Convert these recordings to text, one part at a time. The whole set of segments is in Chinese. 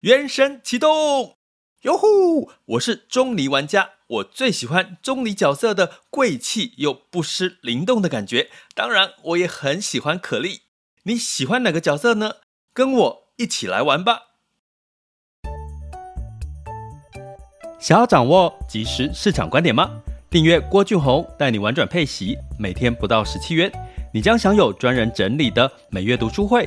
原神启动，哟呼！我是钟离玩家，我最喜欢钟离角色的贵气又不失灵动的感觉。当然，我也很喜欢可莉。你喜欢哪个角色呢？跟我一起来玩吧！想要掌握即时市场观点吗？订阅郭俊宏带你玩转配息，每天不到十七元，你将享有专人整理的每月读书会。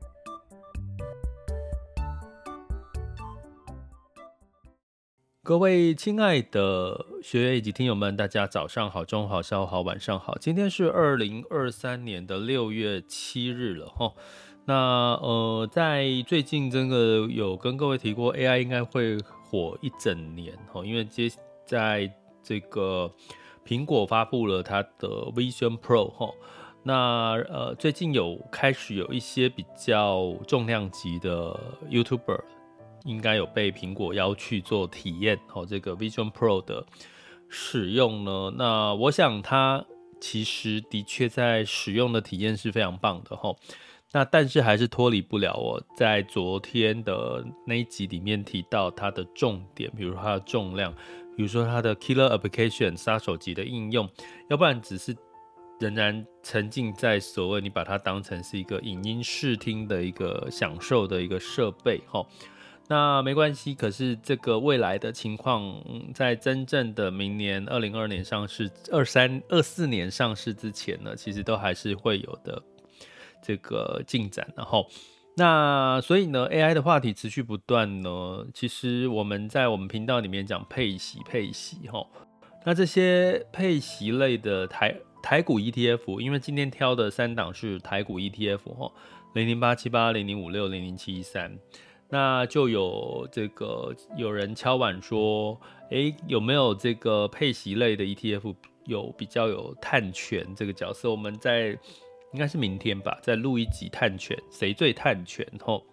各位亲爱的学员以及听友们，大家早上好、中午好、下午好、晚上好。今天是二零二三年的六月七日了哈。那呃，在最近真的有跟各位提过，AI 应该会火一整年哈，因为接在这个苹果发布了它的 Vision Pro 哈。那呃，最近有开始有一些比较重量级的 YouTuber。应该有被苹果邀去做体验哦，这个 Vision Pro 的使用呢，那我想它其实的确在使用的体验是非常棒的哈。那但是还是脱离不了我在昨天的那一集里面提到它的重点，比如说它的重量，比如说它的 Killer Application 杀手级的应用，要不然只是仍然沉浸在所谓你把它当成是一个影音视听的一个享受的一个设备哈。那没关系，可是这个未来的情况，在真正的明年二零二年上市、二三二四年上市之前呢，其实都还是会有的这个进展。然后，那所以呢，AI 的话题持续不断呢。其实我们在我们频道里面讲配息、配息哈。那这些配息类的台台股 ETF，因为今天挑的三档是台股 ETF 哈，零零八七八、零零五六、零零七三。那就有这个有人敲碗说，诶，有没有这个配息类的 ETF 有比较有碳权这个角色？我们在应该是明天吧，再录一集碳权，谁最碳权？吼，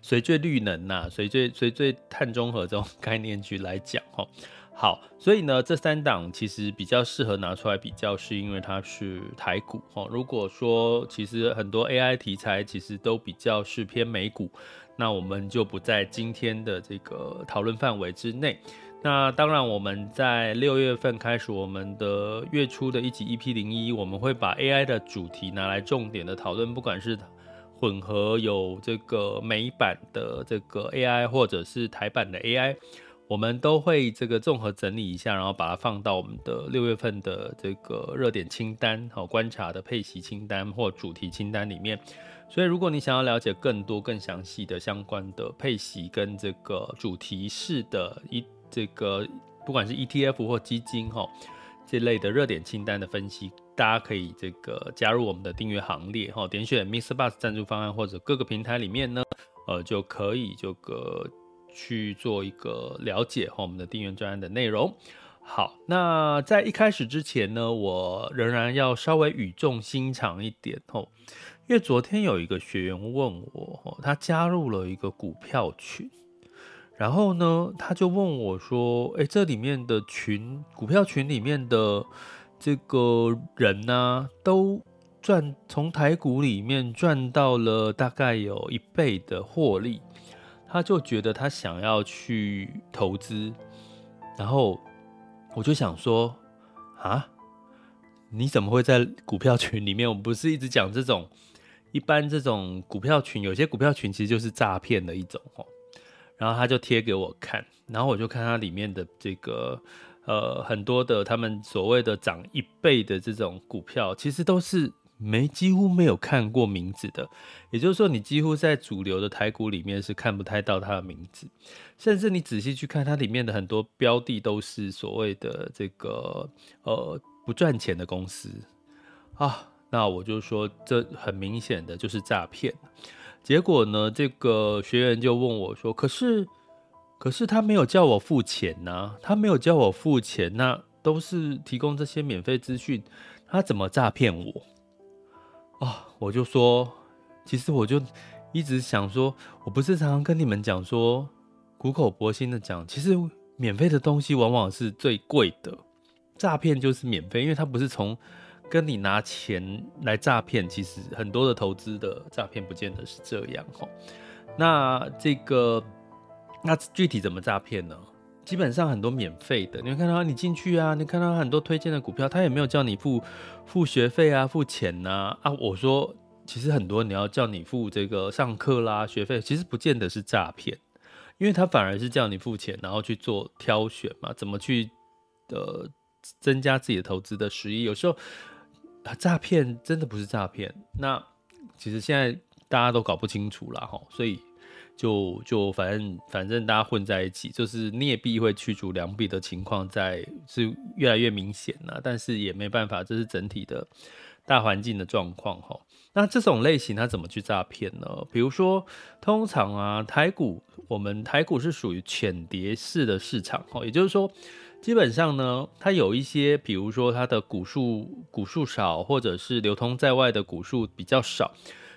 谁最绿能呐、谁最谁最碳中和这种概念去来讲？吼，好，所以呢，这三档其实比较适合拿出来比较，是因为它是台股。吼，如果说其实很多 AI 题材其实都比较是偏美股。那我们就不在今天的这个讨论范围之内。那当然，我们在六月份开始我们的月初的一集 EP 零一，我们会把 AI 的主题拿来重点的讨论，不管是混合有这个美版的这个 AI，或者是台版的 AI，我们都会这个综合整理一下，然后把它放到我们的六月份的这个热点清单、好观察的配息清单或主题清单里面。所以，如果你想要了解更多、更详细的相关的配息跟这个主题式的一这个，不管是 ETF 或基金哈这类的热点清单的分析，大家可以这个加入我们的订阅行列哈，点选 MixerBox 赞助方案或者各个平台里面呢，呃，就可以这个去做一个了解和我们的订阅专案的内容。好，那在一开始之前呢，我仍然要稍微语重心长一点吼。因为昨天有一个学员问我，他加入了一个股票群，然后呢，他就问我说：“诶，这里面的群股票群里面的这个人呢、都赚从台股里面赚到了大概有一倍的获利，他就觉得他想要去投资，然后我就想说啊，你怎么会在股票群里面？我们不是一直讲这种。”一般这种股票群，有些股票群其实就是诈骗的一种哦。然后他就贴给我看，然后我就看它里面的这个呃很多的他们所谓的涨一倍的这种股票，其实都是没几乎没有看过名字的。也就是说，你几乎在主流的台股里面是看不太到它的名字，甚至你仔细去看它里面的很多标的，都是所谓的这个呃不赚钱的公司啊。那我就说，这很明显的就是诈骗。结果呢，这个学员就问我说：“可是，可是他没有叫我付钱呐、他没有叫我付钱，那都是提供这些免费资讯，他怎么诈骗我？”啊，我就说，其实我就一直想说，我不是常常跟你们讲说，苦口婆心的讲，其实免费的东西往往是最贵的，诈骗就是免费，因为它不是从跟你拿钱来诈骗。其实很多的投资的诈骗不见得是这样哈。那这个，那具体怎么诈骗呢？基本上很多免费的，你会看到你进去啊，你看到很多推荐的股票，他也没有叫你付付学费啊，付钱呐啊，我说，其实很多你要叫你付这个上课啦学费，其实不见得是诈骗，因为他反而是叫你付钱，然后去做挑选嘛，怎么去呃增加自己的投资的实力。有时候诈骗真的不是诈骗，那其实现在大家都搞不清楚了哈，所以。就就反正反正大家混在一起，就是劣币会驱逐良币的情况在是越来越明显了，但是也没办法，这是整体的大环境的状况哈。那这种类型它怎么去诈骗呢？比如说，通常啊，台股我们台股是属于浅碟式的市场哈，也就是说，基本上呢，它有一些，比如说它的股数股数少，或者是流通在外的股数比较少。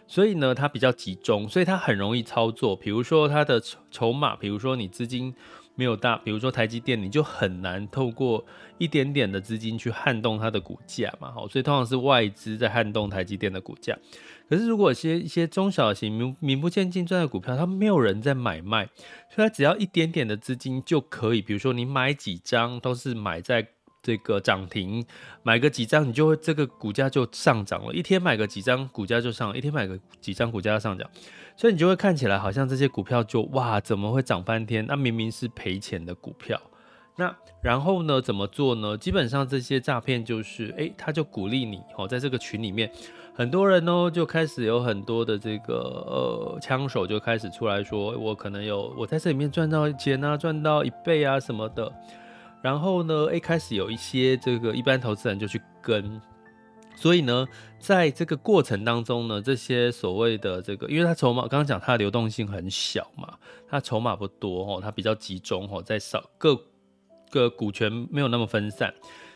所以呢，它比较集中，所以它很容易操作。比如说它的筹筹码，比如说你资金没有大，比如说台积电，你就很难透过一点点的资金去撼动它的股价嘛。好，所以通常是外资在撼动台积电的股价。可是如果一些一些中小型名名不见经传的股票，它没有人在买卖，所以它只要一点点的资金就可以。比如说你买几张，都是买在。这个涨停买个几张，你就会这个股价就上涨了。一天买个几张，股价就上；一天买个几张，股价就上涨。所以你就会看起来好像这些股票就哇，怎么会涨翻天？那明明是赔钱的股票。那然后呢，怎么做呢？基本上这些诈骗就是，诶，他就鼓励你哦，在这个群里面，很多人呢就开始有很多的这个呃枪手就开始出来说，我可能有我在这里面赚到钱啊，赚到一倍啊什么的。然后呢，一开始有一些这个一般投资人就去跟，所以呢，在这个过程当中呢，这些所谓的这个，因为它筹码刚刚讲它的流动性很小嘛，它筹码不多哦，它比较集中哦，在少各个股权没有那么分散，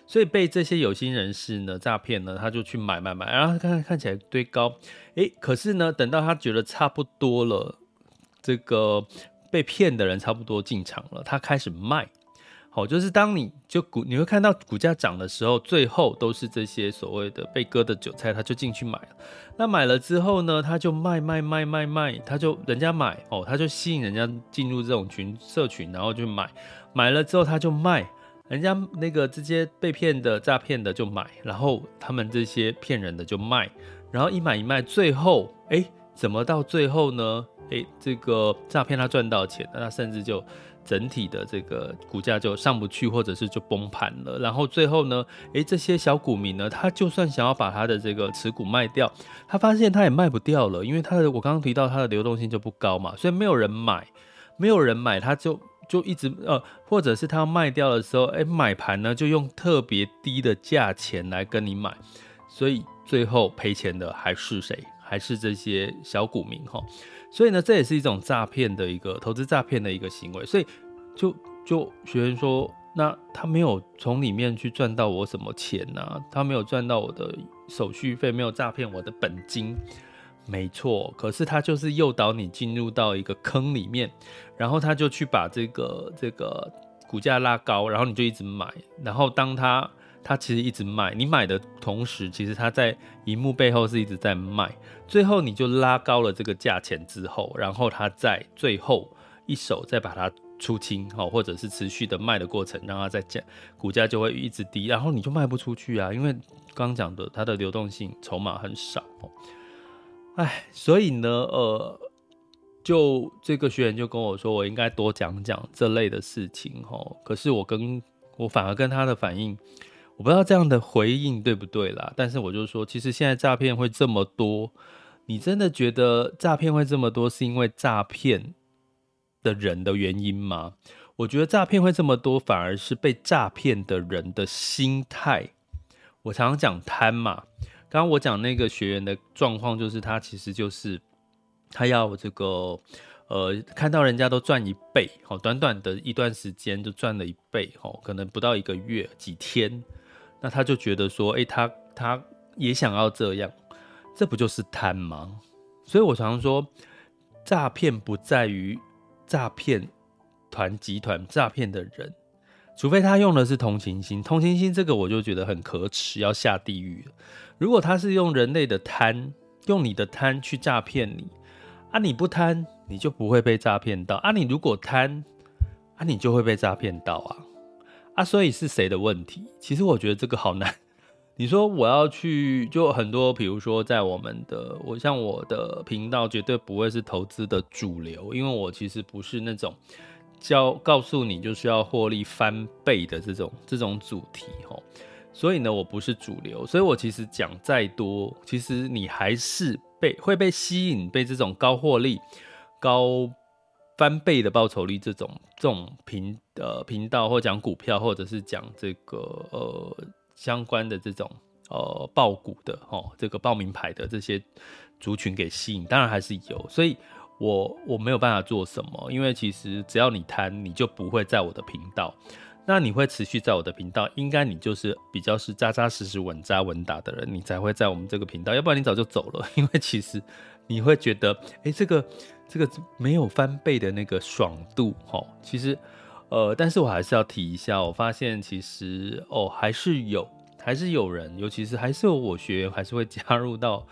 所以被这些有心人士呢诈骗呢，他就去买买买，然后看看起来堆高，诶，可是呢，等到他觉得差不多了，这个被骗的人差不多进场了，他开始卖。好，就是当你就股你会看到股价涨的时候，最后都是这些所谓的被割的韭菜，他就进去买了。那买了之后呢，他就卖卖卖卖卖，他就人家买哦，他就吸引人家进入这种群社群，然后就买，买了之后他就卖，人家那个这些被骗的诈骗的就买，然后他们这些骗人的就卖，然后一买一卖，最后哎，怎么到最后呢？哎，这个诈骗他赚到钱，那他甚至就。整体的这个股价就上不去，或者是就崩盘了。然后最后呢，诶，这些小股民呢，他就算想要把他的这个持股卖掉，他发现他也卖不掉了，因为他的我刚刚提到他的流动性就不高嘛，所以没有人买，没有人买，他就就一直呃，或者是他要卖掉的时候，诶，买盘呢就用特别低的价钱来跟你买，所以最后赔钱的还是谁？还是这些小股民哈。所以呢，这也是一种诈骗的一个投资诈骗的一个行为。所以就就学员说，那他没有从里面去赚到我什么钱呢、他没有赚到我的手续费，没有诈骗我的本金，没错。可是他就是诱导你进入到一个坑里面，然后他就去把这个这个股价拉高，然后你就一直买，然后当他。他其实一直卖，你买的同时，其实他在荧幕背后是一直在卖。最后你就拉高了这个价钱之后，然后他在最后一手再把它出清，哈，或者是持续的卖的过程，让它在价，股价就会一直低，然后你就卖不出去啊，因为刚讲的它的流动性筹码很少，哎，所以呢，呃，就这个学员就跟我说，我应该多讲讲这类的事情，哈，可是我跟我反而跟他的反应。我不知道这样的回应对不对啦，但是我就说，其实现在诈骗会这么多，你真的觉得诈骗会这么多是因为诈骗的人的原因吗？我觉得诈骗会这么多，反而是被诈骗的人的心态。我常常讲贪嘛，刚刚我讲那个学员的状况，就是他其实就是他要这个呃，看到人家都赚一倍，好，短短的一段时间就赚了一倍，哦，可能不到一个月，几天。那他就觉得说，诶，他他也想要这样，这不就是贪吗？所以我常常说，诈骗不在于诈骗团集团诈骗的人，除非他用的是同情心，同情心这个我就觉得很可耻，要下地狱。如果他是用人类的贪，用你的贪去诈骗你，啊，你不贪，你就不会被诈骗到啊，你如果贪，啊，你就会被诈骗到啊，啊，所以是谁的问题？其实我觉得这个好难。你说我要去，就很多，比如说在我们的，我像我的频道绝对不会是投资的主流，因为我其实不是那种教告诉你就是要获利翻倍的这种这种主题齁，所以呢，我不是主流，所以我其实讲再多，其实你还是被会被吸引，被这种高获利、高翻倍的报酬率这种这种频呃频道或讲股票，或者是讲这个呃。相关的这种呃报股的哦，这个报名牌的这些族群给吸引，当然还是有，所以我我没有办法做什么，因为其实只要你贪，你就不会在我的频道，那你会持续在我的频道，应该你就是比较是扎扎实实稳扎稳打的人，你才会在我们这个频道，要不然你早就走了，因为其实你会觉得，哎，这个这个没有翻倍的那个爽度哦，其实。呃，但是我还是要提一下，我发现其实哦，还是有，还是有人，尤其是还是有我学员，还是会加入到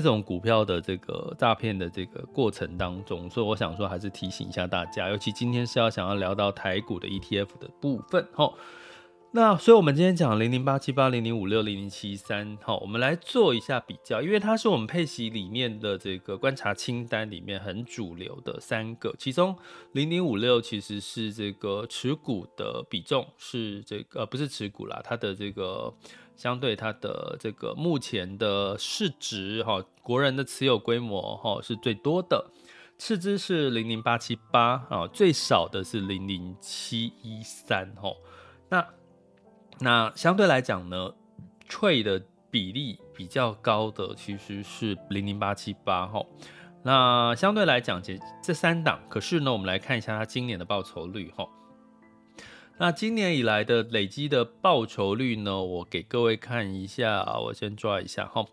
这种股票的这个诈骗的这个过程当中，所以我想说，还是提醒一下大家，尤其今天是要想要聊到台股的 ETF 的部分，齁。那所以，我们今天讲零零八七八零零五六零零七三，好，我们来做一下比较，因为它是我们配息里面的这个观察清单里面很主流的三个，其中零零五六其实是这个持股的比重是这个呃不是持股啦，它的这个相对它的这个目前的市值哈，国人的持有规模哈是最多的，次之是零零八七八啊，最少的是零零七一三哈，那。那相对来讲呢退的比例比较高的其实是零零八七八哈。那相对来讲，这这三档，可是呢，我们来看一下它今年的报酬率哈。那今年以来的累积的报酬率呢，我给各位看一下，我先抓一下哈。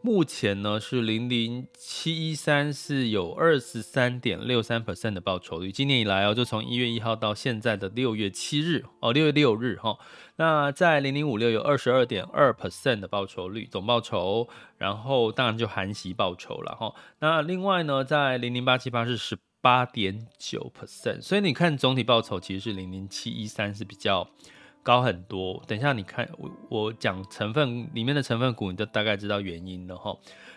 目前呢是零零七一三是有二十三点六三 percent 的报酬率，今年以来哦，就从一月一号到现在的六月七日哦，六月六日哈。那在零零五六有二十二点二 percent 的报酬率，总报酬，然后当然就含息报酬了哈。那另外呢，在零零八七八是十八点九 percent，所以你看总体报酬其实是零零七一三是比较。高很多，等一下你看我我讲成分里面的成分股，你就大概知道原因了哈。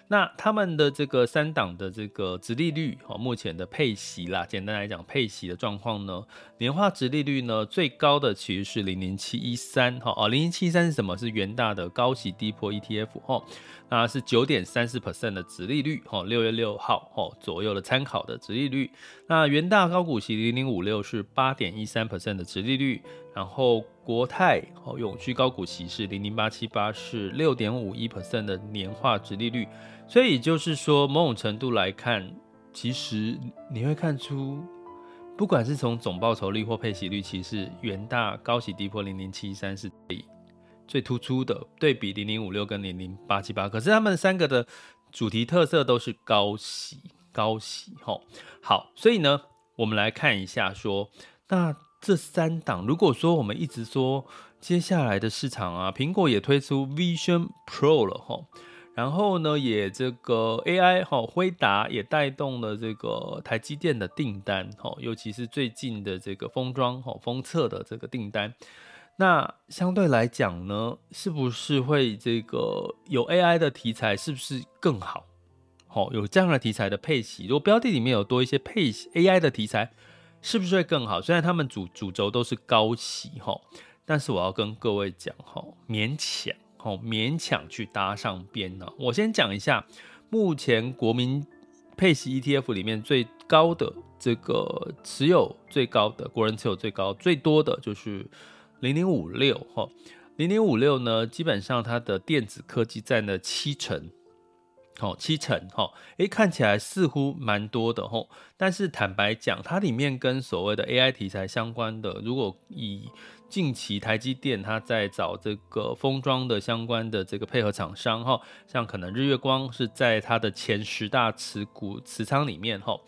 那他们的这个三档的这个殖利率哈，目前的配息啦，简单来讲配息的状况呢，年化殖利率呢最高的其实是零零七一三哈哦，零零七一三是什么？是元大的高息低波 ETF 哈，那是九点三四 percent 的殖利率哈，六月六号哈左右的参考的殖利率。那元大高股息零零五六是八点一三 percent 的殖利率。然后国泰哦，永续高股息是零零八七八，是六点五一 percent 的年化殖利率，所以就是说某种程度来看，其实你会看出，不管是从总报酬率或配息率，其实元大高息低波零零七三是最最突出的，对比零零五六跟零零八七八，可是他们三个的主题特色都是高息高息吼，好，所以呢，我们来看一下说那。这三档，如果说我们一直说接下来的市场啊，苹果也推出 Vision Pro 了哈，然后呢，也这个 AI 哈，辉达也带动了这个台积电的订单哈，尤其是最近的这个封装哈、封测的这个订单，那相对来讲呢，是不是会这个有 AI 的题材，是不是更好？好，有这样的题材的配息，如果标的里面有多一些配 AI 的题材。是不是会更好？虽然他们主主轴都是高息哈，但是我要跟各位讲哈，勉强哈，勉强去搭上边呢。我先讲一下，目前国民配息 ETF 里面最高的这个持有最高的国人持有最高最多的就是零零五六哈，零零五六呢，基本上它的电子科技占了七成。哦，七成，哈，诶，看起来似乎蛮多的，吼，但是坦白讲，它里面跟所谓的 AI 题材相关的，如果以近期台积电它在找这个封装的相关的这个配合厂商，哈，像可能日月光是在它的前十大持股持仓里面，哈，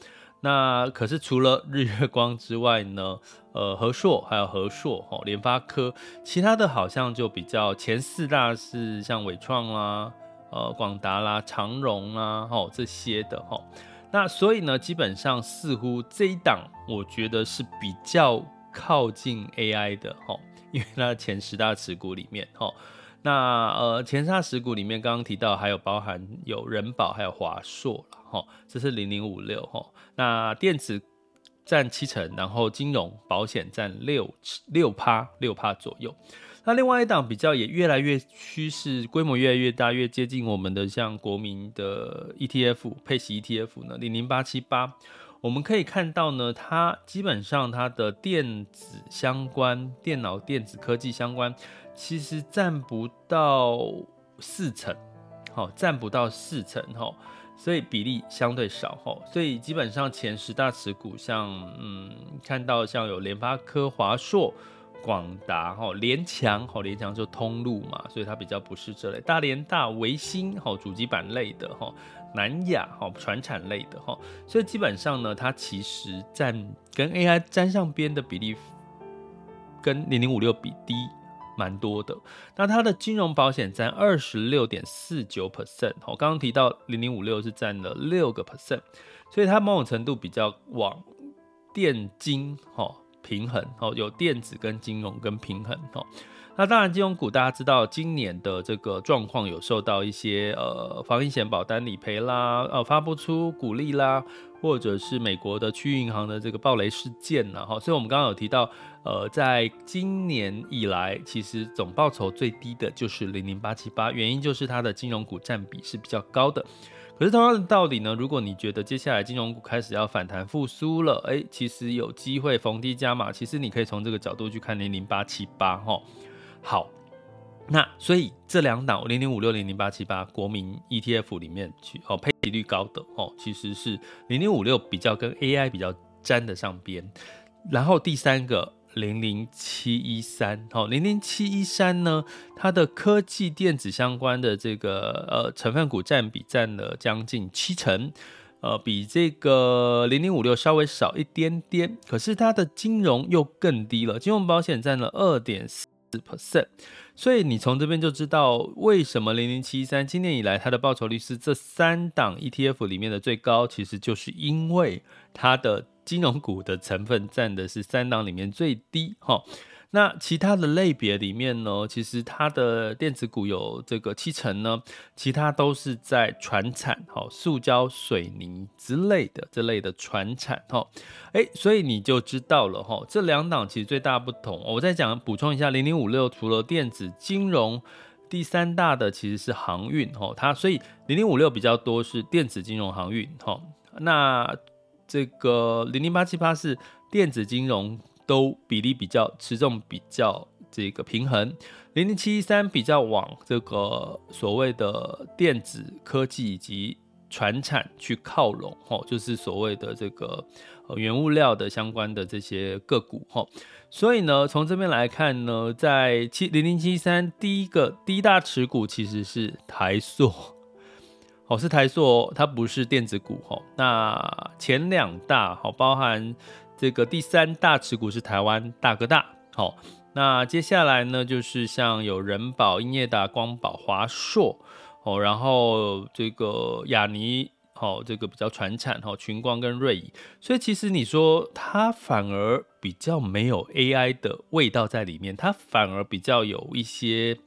那可是除了日月光之外呢，呃，和硕还有和硕，哈，联发科，其他的好像就比较前四大是像伟创啦。呃，广达啦、长荣啦，吼这些的吼，那所以呢，基本上似乎这一档，我觉得是比较靠近 AI 的吼，因为它前十大持股里面吼，那呃前十大持股里面刚刚提到还有包含有人保还有华硕了吼，这是零零五六吼，那电子占七成，然后金融保险占六六趴六趴左右。那另外一档比较也越来越趋势，规模越来越大，越接近我们的像国民的 ETF 配息 ETF 呢，零零八七八，我们可以看到呢，它基本上它的电子相关、电脑电子科技相关，其实占不到四成，好，占不到四成，哈，所以比例相对少，哈，所以基本上前十大持股像，嗯，看到像有联发科、华硕。广达哈联强哈联强就通路嘛，所以它比较不是这类。大连大、维星哈主机板类的哈，南亚哈传产类的哈，所以基本上呢，它其实占跟 AI 沾上边的比例，跟零零五六比低蛮多的。那它的金融保险占二十六点四九 percent，我刚刚提到零零五六是占了六个 percent，所以它某种程度比较往电金哈。平衡哦，有电子跟金融跟平衡哦。那当然，金融股大家知道，今年的这个状况有受到一些呃防疫险保单理赔啦，呃发不出股利啦，或者是美国的区域银行的这个暴雷事件呐哈。所以我们刚刚有提到，呃，在今年以来，其实总报酬最低的就是零零八七八，原因就是它的金融股占比是比较高的。可是同样的道理呢，如果你觉得接下来金融股开始要反弹复苏了，哎，其实有机会逢低加码。其实你可以从这个角度去看零零八七八哈。好，那所以这两档零零五六零零八七八国民 ETF 里面去哦，配息率高的哦，其实是零零五六比较跟 AI 比较沾得上边。然后第三个。零零七一三，好，零零七一三呢，它的科技电子相关的这个呃成分股占比占了将近七成，呃，比这个零零五六稍微少一点点，可是它的金融又更低了，金融保险占了二点四 percent，所以你从这边就知道为什么零零七一三今年以来它的报酬率是这三档 ETF 里面的最高，其实就是因为它的。金融股的成分占的是三档里面最低哈，那其他的类别里面呢，其实它的电子股有这个七成呢，其他都是在船产哈，塑胶、水泥之类的这类的船产哈，哎，所以你就知道了哈，这两档其实最大不同。我再讲补充一下，零零五六除了电子金融，第三大的其实是航运哈，它所以零零五六比较多是电子金融航运哈，那。这个零零八七八是电子金融都比例比较持重比较这个平衡，零零七一三比较往这个所谓的电子科技以及船产去靠拢，吼，就是所谓的这个原物料的相关的这些个股，吼，所以呢，从这边来看呢，在七零零七三第一个第一大持股其实是台塑。哦，是台塑，它不是电子股哈。那前两大好，包含这个第三大持股是台湾大哥大。好，那接下来呢，就是像有人保、英业达、光宝、华硕，哦，然后这个亚尼，好，这个比较传产，哈，群光跟瑞仪。所以其实你说它反而比较没有 AI 的味道在里面，它反而比较有一些。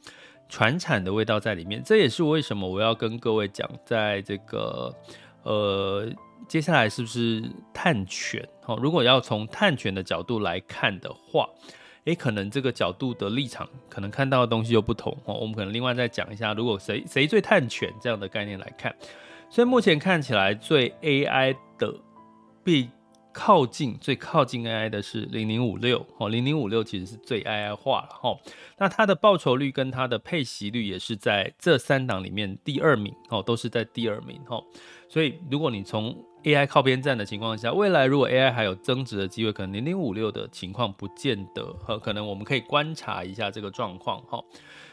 传产的味道在里面，这也是为什么我要跟各位讲，在这个呃，接下来是不是碳权？好，如果要从碳权的角度来看的话，诶，可能这个角度的立场，可能看到的东西又不同哦。我们可能另外再讲一下，如果谁谁最碳权这样的概念来看，所以目前看起来最 AI 的被靠近最靠近 AI 的是零零五六哦，零零五六其实是最 AI 化了哈。那它的报酬率跟它的配息率也是在这三档里面第二名哦，都是在第二名哈。所以如果你从 AI 靠边站的情况下，未来如果 AI 还有增值的机会，可能零零五六的情况不见得哈，可能我们可以观察一下这个状况哈。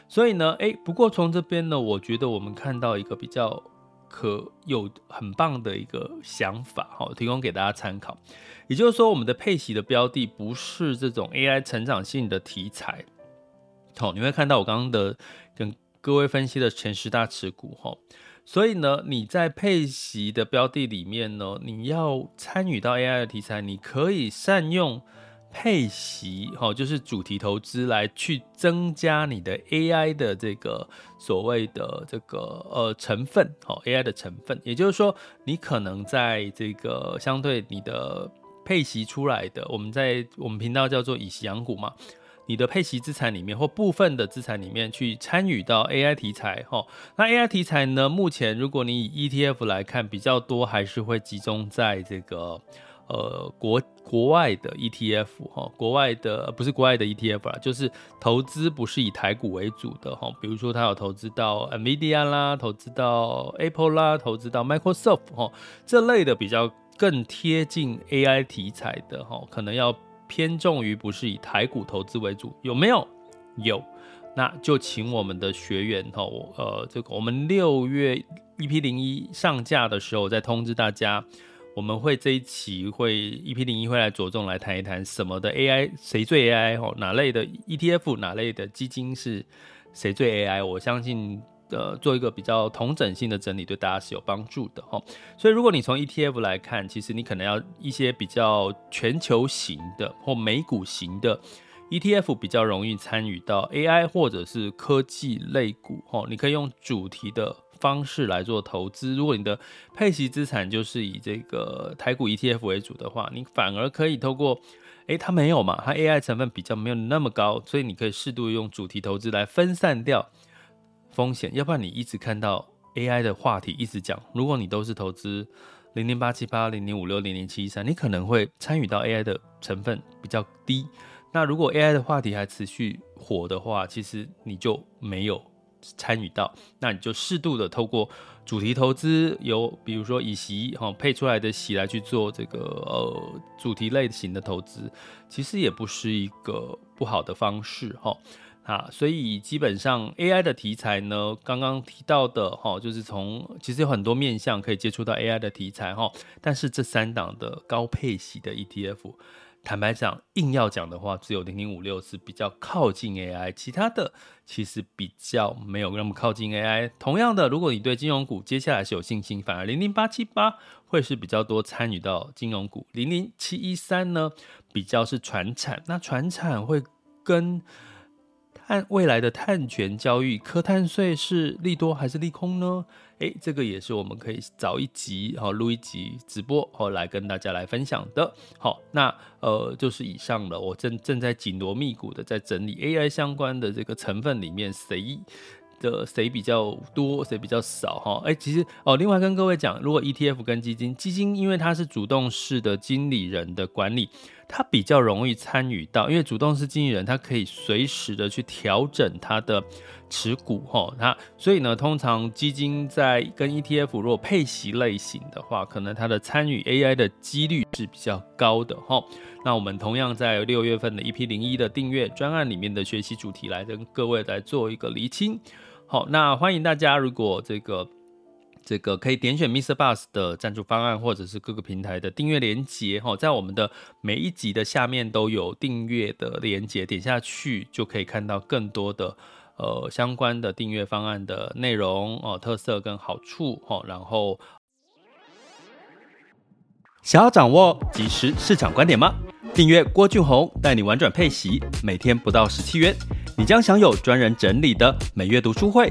所以呢，诶，不过从这边呢，我觉得我们看到一个比较。可有很棒的一个想法，哈，提供给大家参考。也就是说，我们的配息的标的不是这种 AI 成长性的题材。好，你会看到我刚刚的跟各位分析的前十大持股，哈。所以呢，你在配息的标的里面呢，你要参与到 AI 的题材，你可以善用。配息，哈，就是主题投资来去增加你的 AI 的这个所谓的这个呃成分，哈，AI 的成分，也就是说，你可能在这个相对你的配息出来的，我们在我们频道叫做以息养股嘛，你的配息资产里面或部分的资产里面去参与到 AI 题材，哈，那 AI 题材呢，目前如果你以 ETF 来看，比较多还是会集中在这个。呃，国国外的 ETF 哈，国外的不是国外的 ETF 啦，就是投资不是以台股为主的哈，比如说他有投资到 NVIDIA 啦，投资到 Apple 啦，投资到 Microsoft 哈，这类的比较更贴近 AI 题材的哈，可能要偏重于不是以台股投资为主，有没有？有，那就请我们的学员哈，呃，这个我们六月 EP 零一上架的时候再通知大家。我们会这一期会 EP 零一会来着重来谈一谈什么的 AI 谁最 AI 哦，哪类的 ETF 哪类的基金是谁最 AI？我相信呃做一个比较同整性的整理对大家是有帮助的哈。所以如果你从 ETF 来看，其实你可能要一些比较全球型的或美股型的 ETF 比较容易参与到 AI 或者是科技类股哦，你可以用主题的。方式来做投资，如果你的配息资产就是以这个台股 ETF 为主的话，你反而可以透过，诶、它没有嘛，它 AI 成分比较没有那么高，所以你可以适度用主题投资来分散掉风险，要不然你一直看到 AI 的话题一直讲，如果你都是投资零零八七八、零零五六、零零七一三，你可能会参与到 AI 的成分比较低。那如果 AI 的话题还持续火的话，其实你就没有。参与到，那你就适度的透过主题投资，由比如说以席哈配出来的席来去做这个呃主题类型的投资，其实也不是一个不好的方式哈啊，所以基本上 AI 的题材呢，刚刚提到的哈，就是从其实有很多面向可以接触到 AI 的题材哈，但是这三档的高配息的 ETF。坦白讲，硬要讲的话，只有零零五六是比较靠近 AI，其他的其实比较没有那么靠近 AI。同样的，如果你对金融股接下来是有信心，反而零零八七八会是比较多参与到金融股，零零七一三呢比较是传产，那传产会跟。按未来的碳权交易，科碳税是利多还是利空呢？诶，这个也是我们可以找一集，好录一集直播，好来跟大家来分享的。好，那呃就是以上了。我正正在紧锣密鼓的在整理 AI 相关的这个成分里面谁的谁比较多，谁比较少哈？哎，其实哦，另外跟各位讲，如果 ETF 跟基金，基金因为它是主动式的经理人的管理，它比较容易参与到，因为主动式经纪人他可以随时的去调整他的持股哈，它所以呢，通常基金在跟 ETF 如果配息类型的话，可能它的参与 AI 的几率是比较高的哈。那我们同样在六月份的 EP 零一的订阅专案里面的学习主题来跟各位来做一个厘清。好，那欢迎大家，如果这个这个可以点选 Mr. Bus 的赞助方案，或者是各个平台的订阅连接，哈，在我们的每一集的下面都有订阅的连接，点下去就可以看到更多的呃相关的订阅方案的内容哦，特色跟好处，哈，然后想要掌握即时市场观点吗？订阅郭俊宏带你玩转配息，每天不到十七元。你将享有专人整理的每月读书会、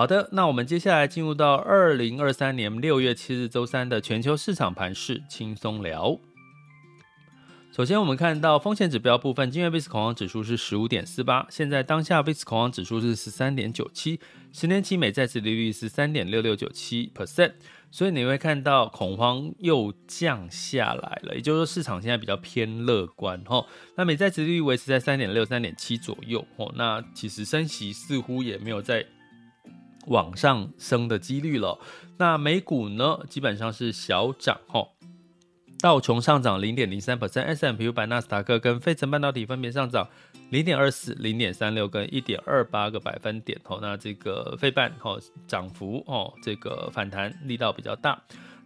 好的，那我们接下来进入到二零二三年六月七日周三的全球市场盘势轻松聊。首先，我们看到风险指标部分，今日 VIX 恐慌指数是十五点四八，现在当下 VIX 恐慌指数是十三点九七，十年期美债殖利率是三点六六九七 percent，所以你会看到恐慌又降下来了，也就是说市场现在比较偏乐观哈。那美债殖利率维持在三点六、三点七左右哦，那其实升息似乎也没有在。往上升的几率了。那美股呢，基本上是小涨哈。道琼上涨零点零三 percent smpu 版、纳斯达克跟费城半导体分别上涨零点二四、零点三六跟一点二八个百分点。哦，那这个费半哦涨幅哦，这个反弹力道比较大。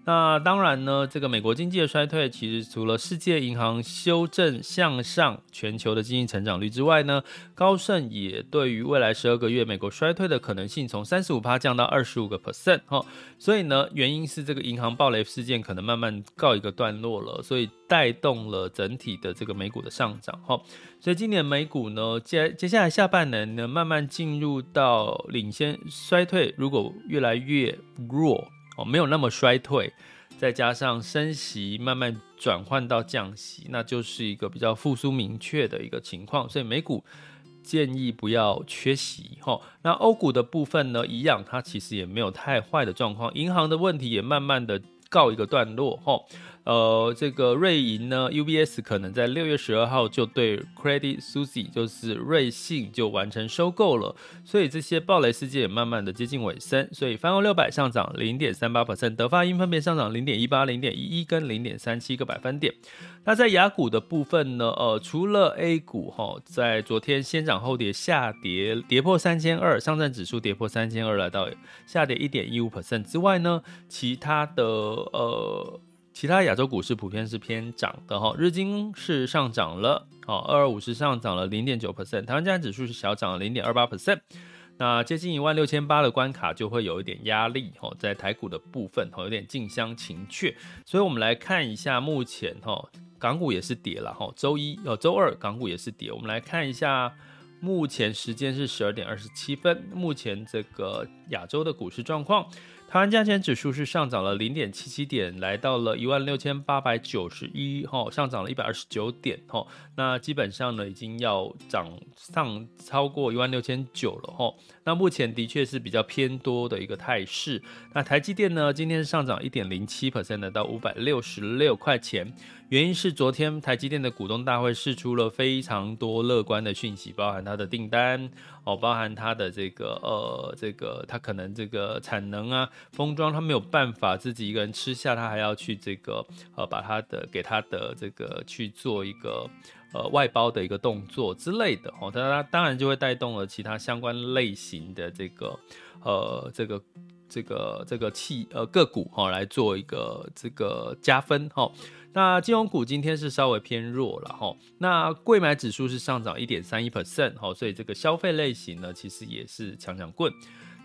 那当然呢，这个美国经济的衰退，其实除了世界银行修正向上全球的经济成长率之外呢，高盛也对于未来十二个月美国衰退的可能性从三十五趴降到二十五个 percent 哈，所以呢，原因是这个银行暴雷事件可能慢慢告一个段落了，所以带动了整体的这个美股的上涨哈，所以今年美股呢，接接下来下半年呢，慢慢进入到领先衰退，如果越来越弱。哦，没有那么衰退，再加上升息慢慢转换到降息，那就是一个比较复苏明确的一个情况。所以美股建议不要缺席。哈，那欧股的部分呢，一样，它其实也没有太坏的状况，银行的问题也慢慢的告一个段落。哈。呃，这个瑞银呢，UBS 可能在六月十二号就对 Credit Suisse 就是瑞信就完成收购了，所以这些暴雷事件也慢慢的接近尾声，所以泛欧六百上涨零点三八百分德法英分别上涨零点一八、零点一一跟零点三七个百分点。那在雅股的部分呢，呃，除了 A 股哈，在昨天先涨后跌，下跌跌破三千二，上证指数跌破三千二，来到下跌一点一五百分之外呢，其他的呃。其他亚洲股市普遍是偏涨的哈，日经是上涨了，哦，二二五是上涨了零点九 percent，台湾加指数是小涨了零点二八 percent，那接近一万六千八的关卡就会有一点压力哈，在台股的部分哈，有点近乡情怯，所以我们来看一下目前哈，港股也是跌了哈，周一哦，周二港股也是跌，我们来看一下。目前时间是十二点二十七分。目前这个亚洲的股市状况，台湾加权指数是上涨了零点七七点，来到了一万六千八百九十一，哈，上涨了一百二十九点，哈。那基本上呢，已经要涨上超过一万六千九了，哈。那目前的确是比较偏多的一个态势。那台积电呢，今天是上涨一点零七 percent，到五百六十六块钱。原因是昨天台积电的股东大会释出了非常多乐观的讯息，包含它的订单哦，包含它的这个呃这个它可能这个产能啊封装它没有办法自己一个人吃下，它还要去这个呃把它的给它的这个去做一个呃外包的一个动作之类的哦，它当然就会带动了其他相关类型的这个呃这个这个这个气呃个股哈来做一个这个加分哈。那金融股今天是稍微偏弱了哈，那柜买指数是上涨一点三一 percent 哈，所以这个消费类型呢，其实也是强强棍。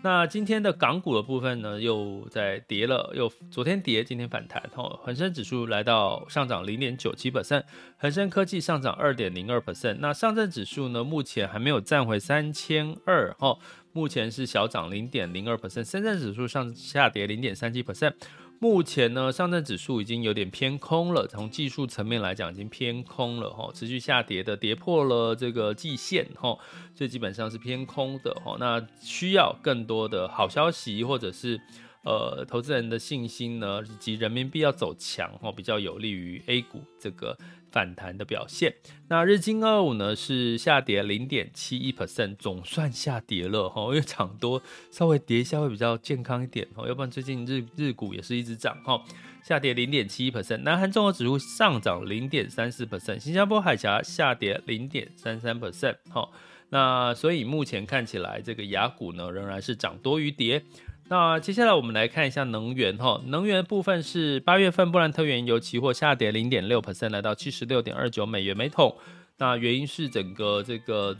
那今天的港股的部分呢，又在跌了，又昨天跌，今天反弹哈，恒生指数来到上涨零点九七 percent，恒生科技上涨二点零二 percent，那上证指数呢，目前还没有站回三千二哈，目前是小涨零点零二 percent，深圳指数上下跌零点三七 percent。目前呢，上证指数已经有点偏空了，从技术层面来讲，已经偏空了哈，持续下跌的，跌破了这个季线哈，所以基本上是偏空的哈。那需要更多的好消息，或者是呃投资人的信心呢，以及人民币要走强哈，比较有利于 A 股这个。反弹的表现，那日经二五呢是下跌零点七一 percent，总算下跌了哈，因为涨多稍微跌一下会比较健康一点哈，要不然最近日日股也是一直涨哈，下跌零点七一 percent，南韩综合指数上涨零点三四 percent，新加坡海峡下跌零点三三 percent 哈，那所以目前看起来这个雅股呢仍然是涨多于跌。那接下来我们来看一下能源哈，能源部分是八月份布兰特原油期货下跌零点六 percent，来到七十六点二九美元每桶。那原因是整个这个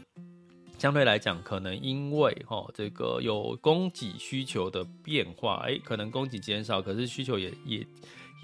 相对来讲，可能因为哈这个有供给需求的变化，哎，可能供给减少，可是需求也也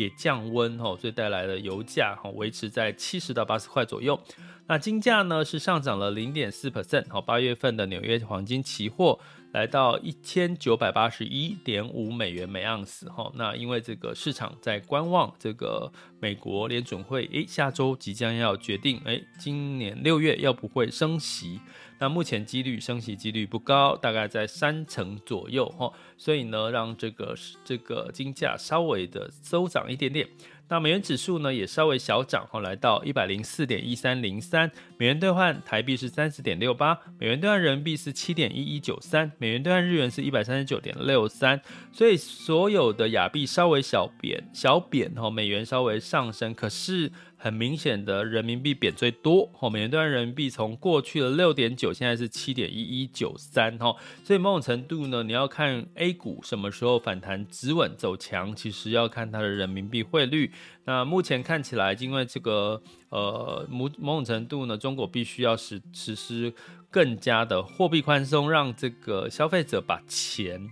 也降温哈，所以带来了油价哈维持在七十到八十块左右。那金价呢是上涨了零点四 percent，好，八月份的纽约黄金期货。来到一千九百八十一点五美元每盎司哈。那因为这个市场在观望这个美国联准会，诶，下周即将要决定，诶，今年六月要不会升息。那目前几率升息几率不高，大概在三成左右哈。所以呢，让这个这个金价稍微的收涨一点点。那美元指数呢也稍微小涨，后，来到一百零四点一三零三，美元兑换台币是三十点六八，美元兑换人民币是七点一一九三，美元兑换日元是一百三十九点六三，所以所有的亚币稍微小贬小贬，哈，美元稍微上升，可是。很明显的，人民币贬最多，吼，美元兑人民币从过去的六点九，现在是七点一一九三，吼，所以某种程度呢，你要看 A 股什么时候反弹止稳走强，其实要看它的人民币汇率。那目前看起来，因为这个呃某某种程度呢，中国必须要实实施更加的货币宽松，让这个消费者把钱。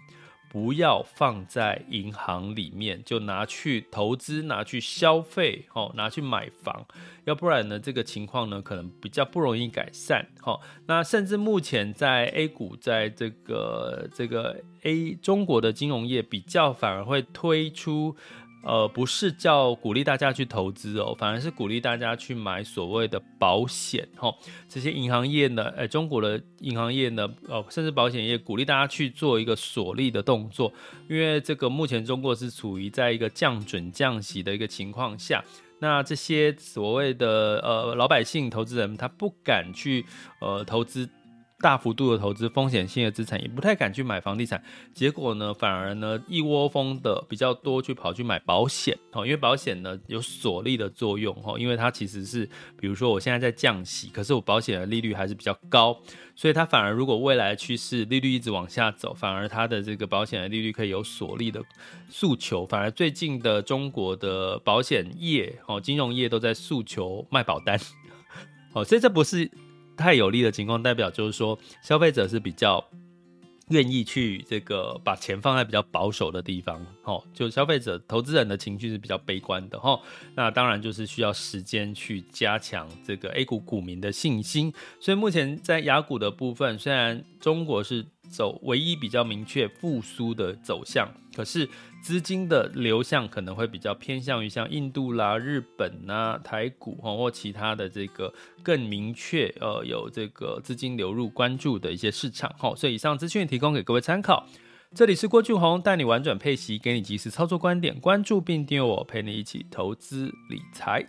不要放在银行里面，就拿去投资，拿去消费，哦，拿去买房，要不然呢，这个情况呢，可能比较不容易改善，哦，那甚至目前在 A 股，在这个这个 A 中国的金融业比较反而会推出。呃，不是叫鼓励大家去投资哦，反而是鼓励大家去买所谓的保险哦。这些银行业呢，呃，中国的银行业呢，呃，甚至保险业鼓励大家去做一个锁利的动作，因为这个目前中国是处于在一个降准降息的一个情况下，那这些所谓的呃老百姓投资人，他不敢去呃投资。大幅度的投资风险性的资产，也不太敢去买房地产，结果呢，反而呢一窝蜂的比较多去跑去买保险哦，因为保险呢有锁利的作用哦，因为它其实是，比如说我现在在降息，可是我保险的利率还是比较高，所以它反而如果未来趋势利率一直往下走，反而它的这个保险的利率可以有锁利的诉求，反而最近的中国的保险业哦，金融业都在诉求卖保单 哦，所以这不是。太有利的情况，代表就是说，消费者是比较愿意去这个把钱放在比较保守的地方，哦，就消费者、投资人的情绪是比较悲观的，哦。那当然就是需要时间去加强这个 A 股股民的信心。所以目前在雅股的部分，虽然中国是走唯一比较明确复苏的走向，可是资金的流向可能会比较偏向于像印度啦、日本啊、台股或其他的这个更明确呃有这个资金流入关注的一些市场哈。所以以上资讯提供给各位参考。这里是郭俊宏带你玩转配息，给你及时操作观点，关注并订阅我，陪你一起投资理财。